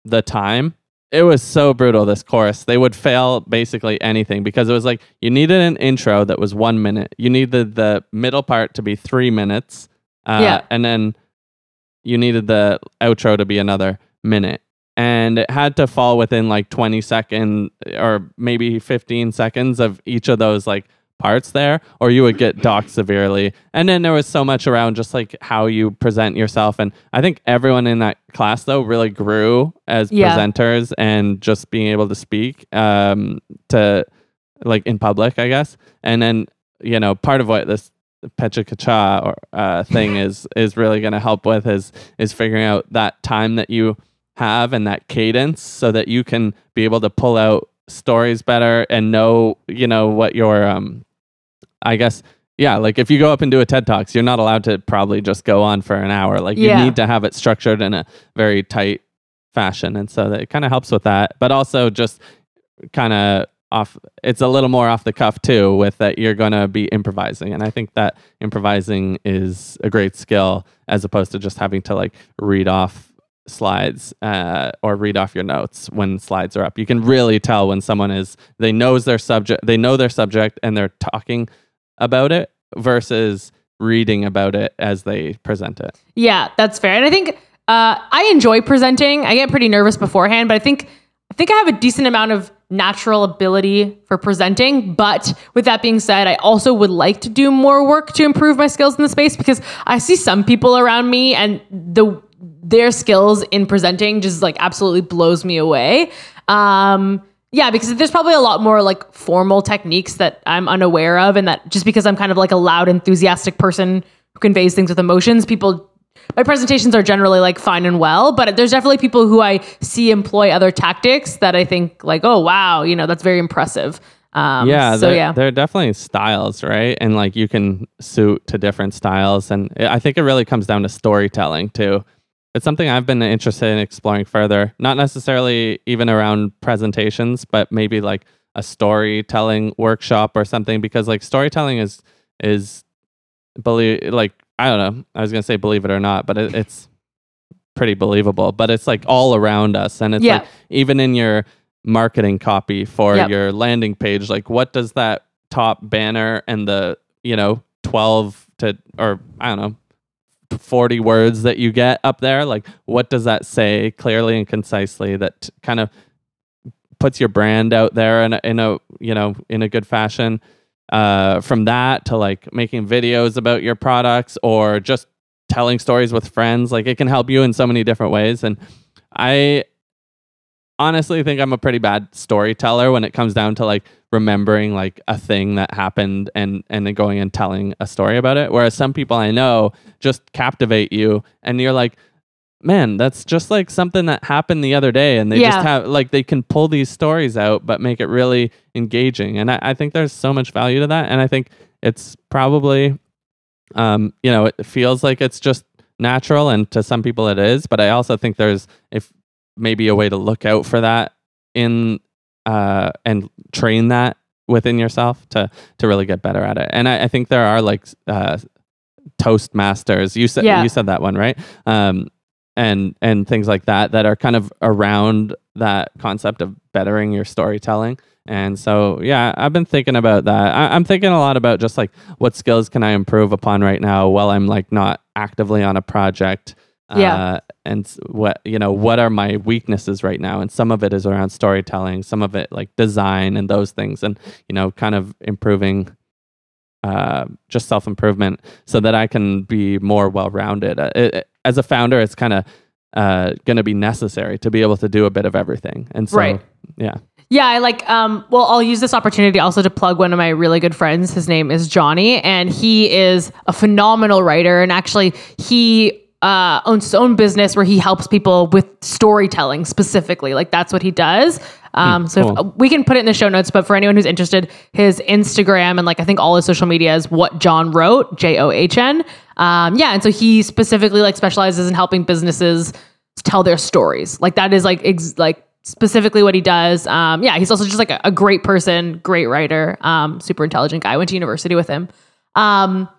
the time. It was so brutal, this course. They would fail basically anything because it was like you needed an intro that was one minute, you needed the middle part to be three minutes, uh, Yeah. and then you needed the outro to be another minute. And it had to fall within like 20 second or maybe 15 seconds of each of those like parts there or you would get docked severely. And then there was so much around just like how you present yourself. And i think everyone in that class though really grew as Yeah. presenters and just being able to speak um to like in public i guess. And then you know part of what this Pecha Kacha or uh, thing is is really going to help with is is figuring out that time that you have and that cadence so that you can be able to pull out stories better and know you know what your um I guess yeah like if you go up and do a TED Talks you're not allowed to probably just go on for an hour like Yeah. you need to have it structured in a very tight fashion and so that it kind of helps with that but also just kind of off it's a little more off the cuff too with that you're going to be improvising and i think that improvising is a great skill as opposed to just having to like read off slides uh, or read off your notes when slides are up you can really tell when someone is they knows their subject they know their subject and they're talking about it versus reading about it as they present it Yeah, that's fair. And I think uh, I enjoy presenting. I get pretty nervous beforehand, but I think I think I have a decent amount of natural ability for presenting. But with that being said, I also would like to do more work to improve my skills in the space because I see some people around me and the their skills in presenting just like absolutely blows me away. Um, yeah, because there's probably a lot more like formal techniques that I'm unaware of, and that just because I'm kind of like a loud, enthusiastic person who conveys things with emotions, people my presentations are generally like fine and well, but there's definitely people who I see employ other tactics that I think like, oh wow, you know, that's very impressive. Um, yeah, so there, yeah, there are definitely styles, right? And like you can suit to different styles, and I think it really comes down to storytelling too. It's something I've been interested in exploring further, not necessarily even around presentations, but maybe like a storytelling workshop or something, because like storytelling is is believe like I don't know. I was gonna say believe it or not, but it, it's pretty believable. But it's like all around us, and it's Yeah. like even in your marketing copy for Yep. your landing page, like what does that top banner and the you know twelve to or I don't know 40 words that you get up there like what does that say clearly and concisely that kind of puts your brand out there in a, in a you know in a good fashion uh, from that to like making videos about your products or just telling stories with friends. Like it can help you in so many different ways. And i honestly think i'm a pretty bad storyteller when it comes down to like remembering like a thing that happened and and then going and telling a story about it. Whereas some people i know just captivate you and you're like man that's just like something that happened the other day and they just have like they can pull these stories out but make it really engaging and I, I think there's so much value to that and i think it's probably um you know it feels like it's just natural and to some people it is but i also think there's if maybe a way to look out for that in uh and train that within yourself to to really get better at it and i, I think there are like uh toastmasters. You said Yeah. you said that one right? Um and and things like that that are kind of around that concept of bettering your storytelling. And so, yeah, I've been thinking about that. I, I'm thinking a lot about just like what skills can I improve upon right now while I'm like not actively on a project. Yeah. Uh, and what you know, what are my weaknesses right now? And some of it is around storytelling, some of it like design and those things, and you know, kind of improving uh, just self improvement so that I can be more well rounded. Uh, as a founder, it's kind of uh, going to be necessary to be able to do a bit of everything. And so, Right. yeah. Yeah, I like um well I'll use this opportunity also to plug one of my really good friends. His name is Johnny and he is a phenomenal writer and actually he uh, owns his own business where he helps people with storytelling specifically. Like that's what he does. Um, so if, cool. we can put it in the show notes, but for anyone who's interested, his Instagram and like I think all his social media is what John wrote, J O H N. Um, yeah, and so he specifically like specializes in helping businesses tell their stories. Like that is like ex- like specifically what he does. Um, yeah, he's also just like a, a great person, great writer, um, super intelligent guy. I went to university with him. Um,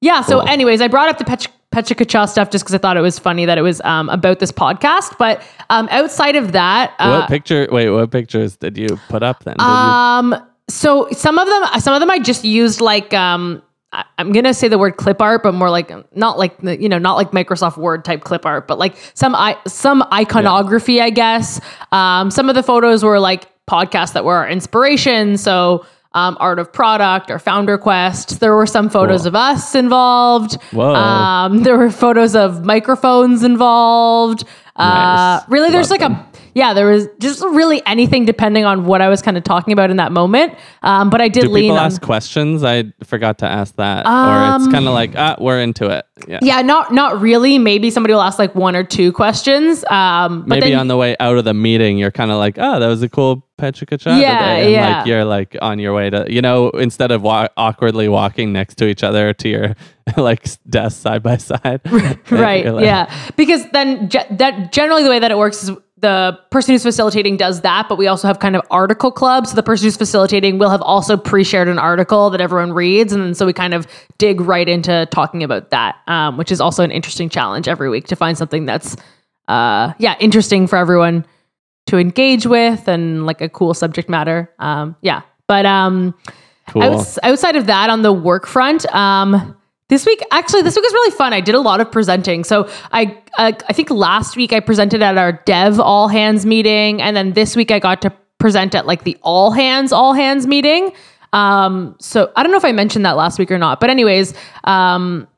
yeah. So, Cool. anyways, I brought up the Pech- Pecha stuff just because I thought it was funny that it was um, about this podcast. But um, outside of that, uh, what picture? Wait, what pictures did you put up then? Did you, um, so some of them, some of them, I just used like um, I- I'm gonna say the word clip art, but more like not like the you know not like Microsoft Word type clip art, but like some i some iconography, I guess. Um, some of the photos were like podcasts that were our inspiration. So. Um, art of product or founder quest. There were some photos Cool. of us involved. Whoa. Um, there were photos of microphones involved. Uh, Nice. really, there's Love like a yeah, there was just really anything depending on what I was kind of talking about in that moment. Um, but I did do lean people on. ask questions? I forgot to ask that, or Um, it's kind of like ah, we're into it. Yeah. yeah, not not really. Maybe somebody will ask like one or two questions. Um, but Maybe then, on the way out of the meeting, you're kind of like, oh, that was a cool Petrica chat Yeah, today. And yeah. like you're like on your way to, you know, instead of wa- awkwardly walking next to each other to your like desk side by side. right like- yeah because then ge- that generally the way that it works is the person who's facilitating does that but we also have kind of article clubs. So the person who's facilitating will have also pre-shared an article that everyone reads. And then so we kind of dig right into talking about that um, which is also an interesting challenge every week to find something that's uh, yeah interesting for everyone to engage with and like a cool subject matter. Um, yeah. But um Cool. Outs- outside of that, on the work front, um, this week actually this week was really fun. I did a lot of presenting. So I uh, I think last week I presented at our Dev All Hands meeting, and then this week I got to present at like the All Hands All Hands meeting. Um, so I don't know if I mentioned that last week or not, but anyways, um,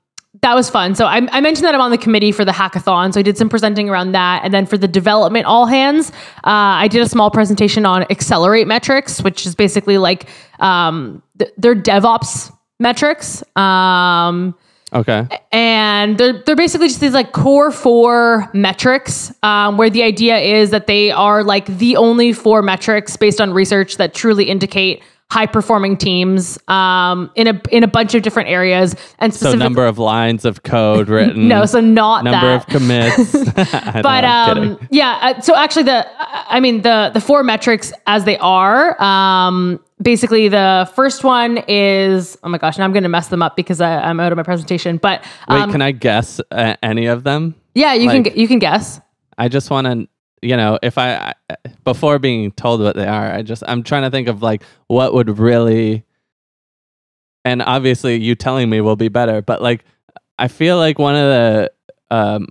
that was fun. So I, I mentioned that I'm on the committee for the hackathon. So I did some presenting around that. And then for the development all hands, uh, I did a small presentation on accelerate metrics, which is basically like um, th- they're DevOps metrics. Um, okay. and they're they're basically just these like core four metrics um, where the idea is that they are like the only four metrics based on research that truly indicate high performing teams um, in a in a bunch of different areas and So number of lines of code written. no so not number that of commits. I know, but um, yeah uh, so actually the i mean the the four metrics as they are um, basically the first one is oh my gosh now i'm gonna mess them up because I, i'm out of my presentation but Wait, um, can I guess uh, any of them? yeah you like- can you can guess I just want to, you know, if I, before being told what they are, I just, I'm trying to think of like what would really, and obviously you telling me will be better, but like, I feel like one of the, um,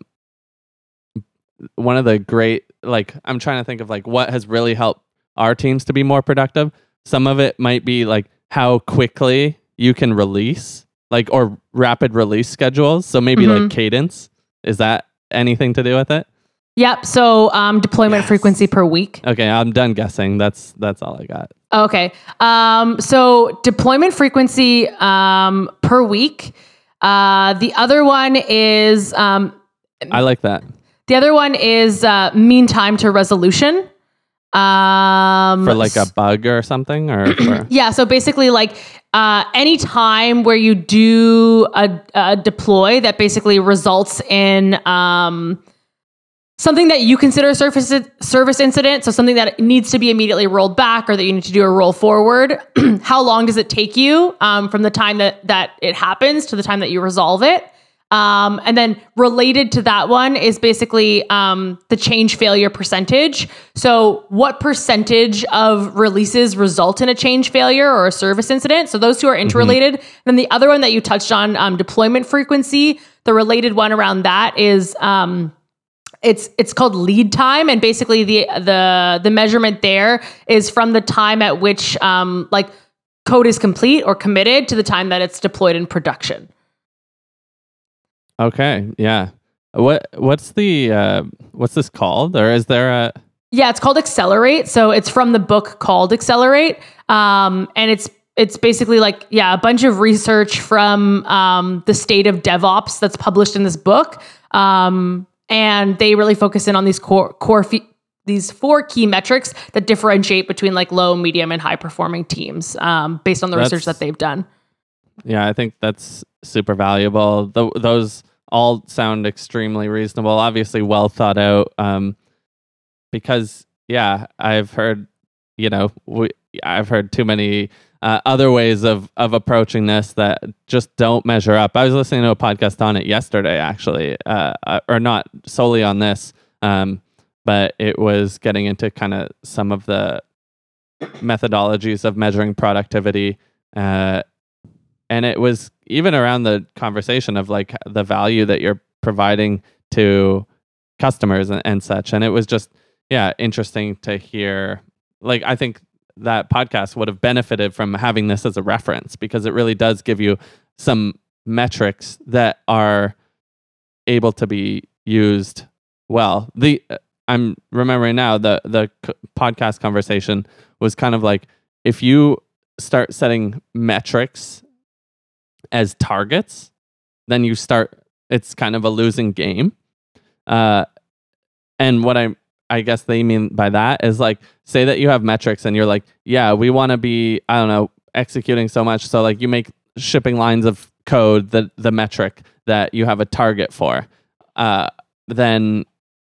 one of the great, like, I'm trying to think of like what has really helped our teams to be more productive. Some of it might be like how quickly you can release, like, or rapid release schedules. So maybe Mhm. like cadence. Is that anything to do with it? Yep. So um, deployment Yes. frequency per week. Okay, I'm done guessing. That's that's all I got. Okay. Um, so deployment frequency um, per week. Uh, the other one is um, I like that. the other one is uh, mean time to resolution. Um, For like a bug or something or for, yeah. So basically, like uh, any time where you do a, a deploy that basically results in um, something that you consider a service service incident, so something that needs to be immediately rolled back or that you need to do a roll forward. how long does it take you um, from the time that that it happens to the time that you resolve it? Um, and then related to that one is basically um, the change failure percentage. So, what percentage of releases result in a change failure or a service incident? So, those two are interrelated. Mm-hmm. Then the other one that you touched on, um, deployment frequency, the related one around that is um, it's it's called lead time and basically the the the measurement there is from the time at which um like code is complete or committed to the time that it's deployed in production. Okay yeah. What what's the uh what's this called? Or is there a yeah it's called accelerate. So it's from the book called accelerate. Um and it's it's basically like yeah a bunch of research from um, the state of devops that's published in this book. Um, and they really focus in on these core core fe- these four key metrics that differentiate between like low, medium, and high performing teams um, based on the that's, research that they've done. Yeah, I think that's super valuable. The, those all sound extremely reasonable, obviously well thought out. Um, because yeah, I've heard, you know, we, I've heard too many uh, other ways of of approaching this that just don't measure up. I was listening to a podcast on it yesterday, actually, uh, uh or not solely on this, um, but it was getting into kind of some of the methodologies of measuring productivity, uh, and it was even around the conversation of like the value that you're providing to customers and, and such, and it was just yeah interesting to hear. Like I think that podcast would have benefited from having this as a reference because it really does give you some metrics that are able to be used well. The uh, I'm remembering now the the podcast conversation was kind of like if you start setting metrics as targets, then you start it's kind of a losing game. Uh, and what I'm I guess they mean by that is like say that you have metrics and you're like, yeah, we want to be, I don't know, executing so much. So like you make shipping lines of code the the metric that you have a target for. Uh, then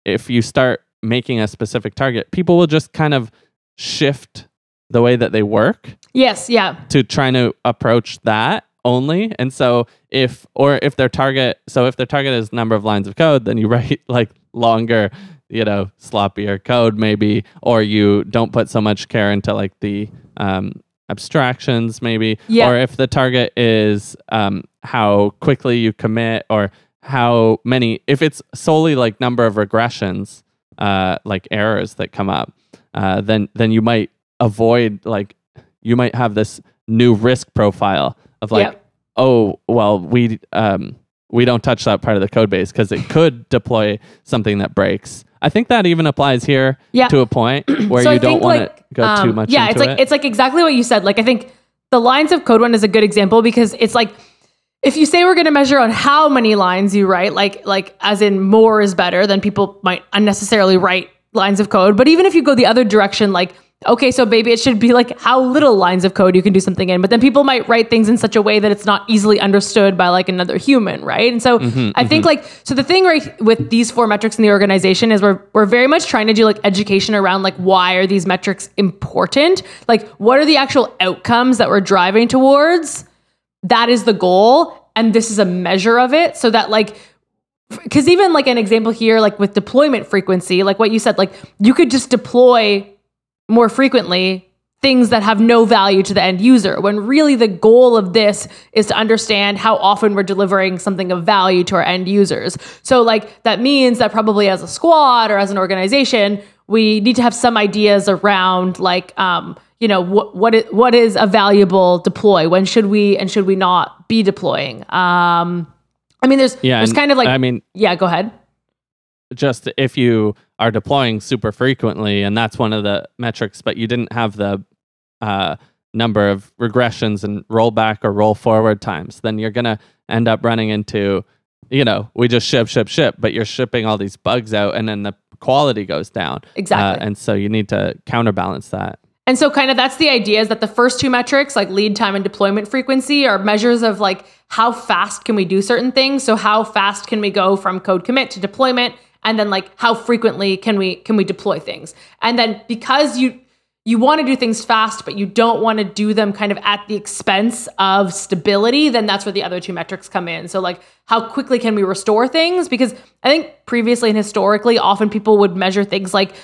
if you start making a specific target, people will just kind of shift the way that they work. Yes, yeah. To trying to approach that only. And so if or if their target so if their target is number of lines of code, then you write like longer you know sloppier code maybe or you don't put so much care into like the um, abstractions maybe yeah. or if the target is um, how quickly you commit or how many if it's solely like number of regressions uh, like errors that come up uh, then then you might avoid like you might have this new risk profile of like yep. oh well we um, we don't touch that part of the code base because it could deploy something that breaks I think that even applies here yeah. to a point where so you don't want like, to go um, too much. Yeah, it's like it. it's like exactly what you said. Like I think the lines of code one is a good example because it's like if you say we're going to measure on how many lines you write, like like as in more is better, then people might unnecessarily write lines of code. But even if you go the other direction, like okay, so maybe it should be like how little lines of code you can do something in. But then people might write things in such a way that it's not easily understood by like another human, right? And so mm-hmm, I mm-hmm. think like so the thing right with these four metrics in the organization is we're we're very much trying to do like education around like why are these metrics important? Like what are the actual outcomes that we're driving towards? That is the goal. And this is a measure of it so that like because even like an example here like with deployment frequency like what you said like you could just deploy more frequently things that have no value to the end user when really the goal of this is to understand how often we're delivering something of value to our end users. So like that means that probably as a squad or as an organization, we need to have some ideas around like um, you know what what is, what is a valuable deploy? When should we and should we not be deploying? Um i mean there's yeah, there's kind of like i mean yeah go ahead just if you are deploying super frequently and that's one of the metrics but you didn't have the uh, number of regressions and rollback or roll forward times then you're going to end up running into you know we just ship ship ship but you're shipping all these bugs out and then the quality goes down. Exactly. Uh, and so you need to counterbalance that. And so kind of that's the idea is that the first two metrics like lead time and deployment frequency are measures of like how fast can we do certain things? So how fast can we go from code commit to deployment and then like how frequently can we can we deploy things and then because you you want to do things fast, but you don't want to do them kind of at the expense of stability, then that's where the other two metrics come in. So, like, how quickly can we restore things? Because I think previously and historically, often people would measure things like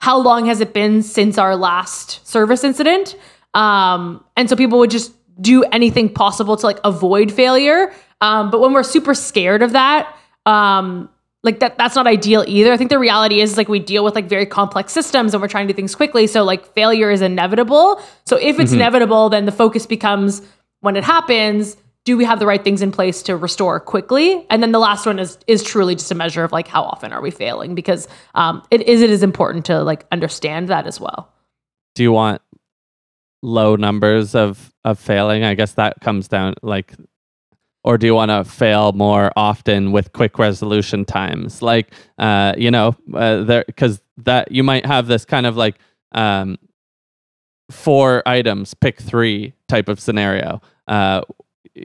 how long has it been since our last service incident? Um, and so people would just do anything possible to like avoid failure. Um, but when we're super scared of that, um, like that that's not ideal either. I think the reality is like we deal with like very complex systems and we're trying to do things quickly. So like failure is inevitable. So if it's mm-hmm. inevitable, then the focus becomes when it happens, do we have the right things in place to restore quickly? And then the last one is is truly just a measure of like how often are we failing because um, it is it is important to like understand that as well. Do you want low numbers of of failing? I guess that comes down like or do you want to fail more often with quick resolution times? Like uh, you know uh, there because that you might have this kind of like um, four items pick three type of scenario uh,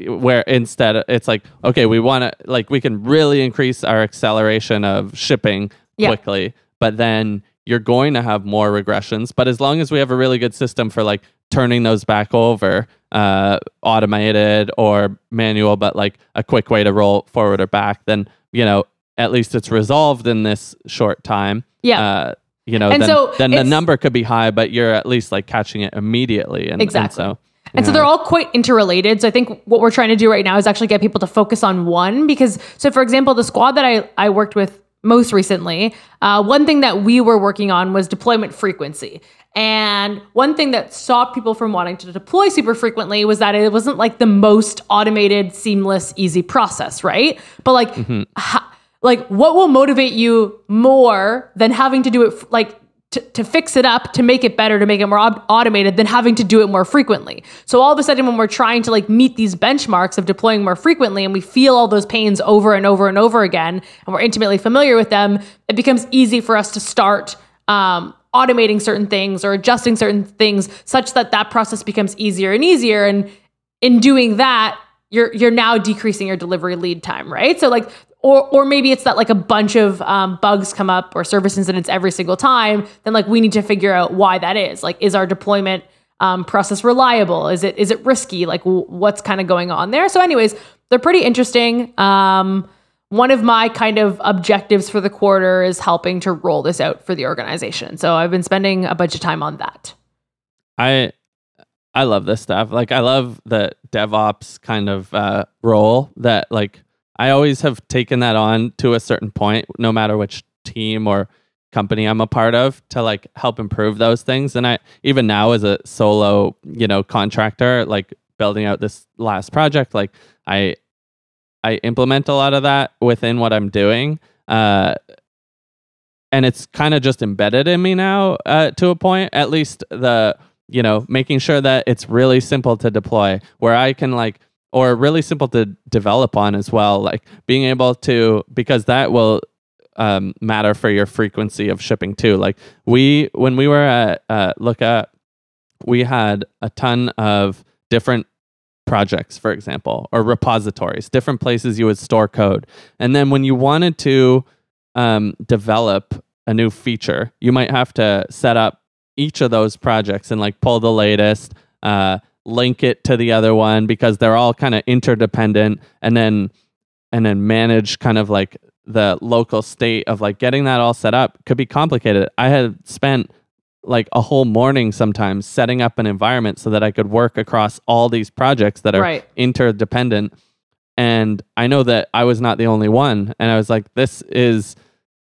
where instead it's like okay we want to like we can really increase our acceleration of shipping quickly but then you're going to have more regressions. But as long as we have a really good system for like turning those back over uh, automated or manual, but like a quick way to roll forward or back, then you know at least it's resolved in this short time. Yeah. Uh, you know, and then, so then the number could be high, but you're at least like catching it immediately. And, exactly. And so, and so they're all quite interrelated. So I think what we're trying to do right now is actually get people to focus on one because so for example, the squad that I, I worked with most recently, uh, one thing that we were working on was deployment frequency. And one thing that stopped people from wanting to deploy super frequently was that it wasn't like the most automated, seamless, easy process, right? But like, mm-hmm. ha- like what will motivate you more than having to do it f- like to, to fix it up, to make it better, to make it more ob- automated than having to do it more frequently. So all of a sudden, when we're trying to like meet these benchmarks of deploying more frequently and we feel all those pains over and over and over again, and we're intimately familiar with them, it becomes easy for us to start um, automating certain things or adjusting certain things such that that process becomes easier and easier and in doing that you're you're now decreasing your delivery lead time right so like or or maybe it's that like a bunch of um, bugs come up or service incidents every single time then like we need to figure out why that is like is our deployment um, process reliable is it is it risky like w- what's kind of going on there so anyways they're pretty interesting um, one of my kind of objectives for the quarter is helping to roll this out for the organization. So I've been spending a bunch of time on that. I I love this stuff. Like I love the DevOps kind of uh, role that like I always have taken that on to a certain point, no matter which team or company I'm a part of, to like help improve those things. And I even now as a solo, you know, contractor, like building out this last project, like I I implement a lot of that within what I'm doing. Uh, and it's kind of just embedded in me now uh, to a point. At least the you know making sure that it's really simple to deploy, where I can like or really simple to develop on as well. Like being able to because that will um, matter for your frequency of shipping too. Like we when we were at uh, Lookup, we had a ton of different projects, for example, or repositories, different places you would store code. And then when you wanted to um, develop a new feature, you might have to set up each of those projects and like pull the latest, uh, link it to the other one because they're all kind of interdependent, and then and then manage kind of like the local state of like getting that all set up could be complicated. I had spent like a whole morning sometimes setting up an environment so that I could work across all these projects that are right. interdependent. And I know that I was not the only one. And I was like, this is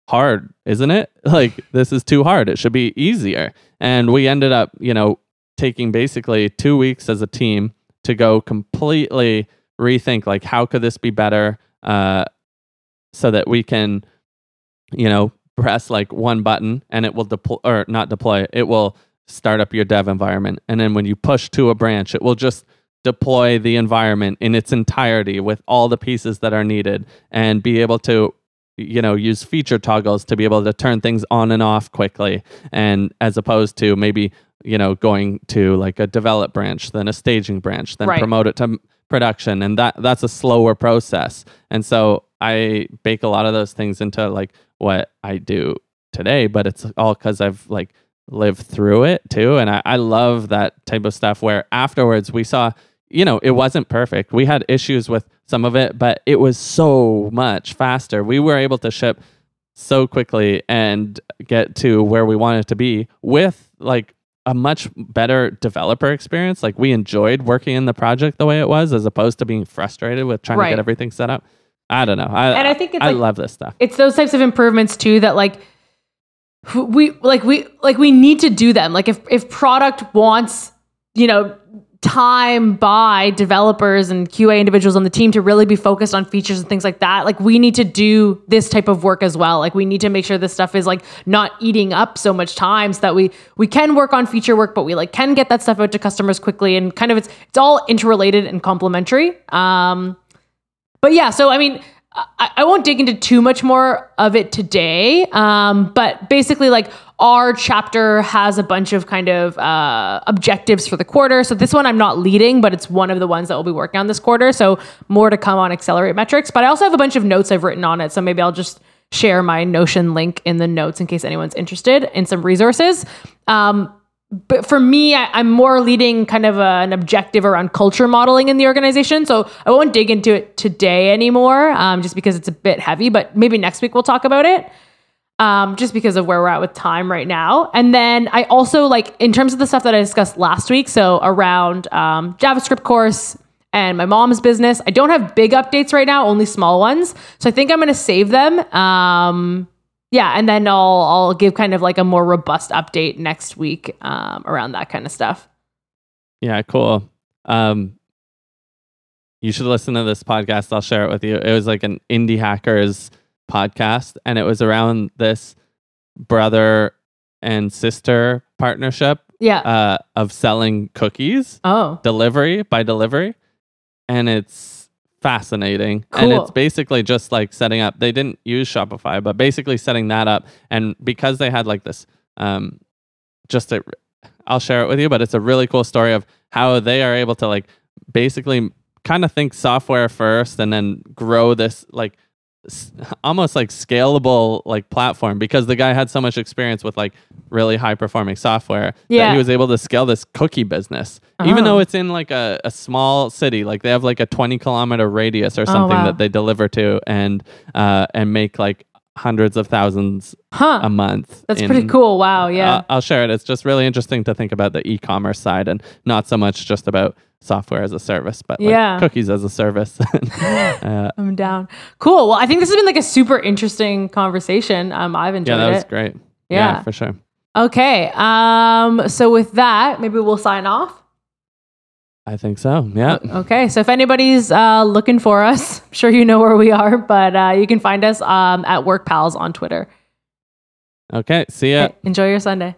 hard, isn't it? Like, this is too hard. It should be easier. And we ended up, you know, taking basically two weeks as a team to go completely rethink, like, how could this be better? Uh, so that we can, you know, press like one button and it will deploy or not deploy it will start up your dev environment and then when you push to a branch it will just deploy the environment in its entirety with all the pieces that are needed and be able to you know use feature toggles to be able to turn things on and off quickly and as opposed to maybe you know going to like a develop branch then a staging branch then right. promote it to production and that that's a slower process and so i bake a lot of those things into like what I do today, but it's all because I've like lived through it too. And I, I love that type of stuff where afterwards we saw, you know, it wasn't perfect. We had issues with some of it, but it was so much faster. We were able to ship so quickly and get to where we wanted to be with like a much better developer experience. Like we enjoyed working in the project the way it was, as opposed to being frustrated with trying Right. to get everything set up. I don't know. I, And I think it's I like- love this stuff. it's those types of improvements too that like we like we like we need to do them like if if product wants you know time by developers and QA individuals on the team to really be focused on features and things like that like we need to do this type of work as well like we need to make sure this stuff is like not eating up so much time so that we we can work on feature work but we like can get that stuff out to customers quickly and kind of it's it's all interrelated and complementary um but yeah, so I mean, I, I won't dig into too much more of it today. Um, but basically, like our chapter has a bunch of kind of uh, objectives for the quarter. So this one I'm not leading, but it's one of the ones that we'll be working on this quarter. So more to come on Accelerate Metrics. But I also have a bunch of notes I've written on it. So maybe I'll just share my Notion link in the notes in case anyone's interested in some resources. Um, but for me, I, I'm more leading kind of a, an objective around culture modeling in the organization. So I won't dig into it today anymore, um, just because it's a bit heavy. But maybe next week we'll talk about it, um, just because of where we're at with time right now. And then I also like in terms of the stuff that I discussed last week. So around um, JavaScript course and my mom's business, I don't have big updates right now, only small ones. So I think I'm going to save them. Um, yeah, and then I'll I'll give kind of like a more robust update next week um, around that kind of stuff. Yeah, cool. Um, you should listen to this podcast. I'll share it with you. It was like an indie hackers podcast, and it was around this brother and sister partnership Yeah. uh, of selling cookies oh. delivery by delivery, and it's fascinating. Cool. And it's basically just like setting up. They didn't use Shopify, but basically setting that up, and because they had like this, um, just a, I'll share it with you. But it's a really cool story of how they are able to like basically kind of think software first, and then grow this like almost like scalable like platform because the guy had so much experience with like really high performing software that Yeah. he was able to scale this cookie business even Oh. though it's in like a, a small city like they have like a 20 kilometer radius or something Oh, wow. that they deliver to and uh and make like hundreds of thousands Huh. a month That's in- pretty cool. Wow. Yeah. I'll, I'll share it it's just really interesting to think about the e-commerce side and not so much just about software as a service but like Yeah. cookies as a service uh, I'm down. Cool. Well, I think this has been like a super interesting conversation. Um, I've enjoyed it. yeah that was it. great Yeah. for sure Okay. Um, so with that, maybe we'll sign off. i think so yeah Okay. So if anybody's uh, looking for us, I'm sure you know where we are, but uh, you can find us um, at Work Pals on Twitter. okay see ya Okay, enjoy your Sunday.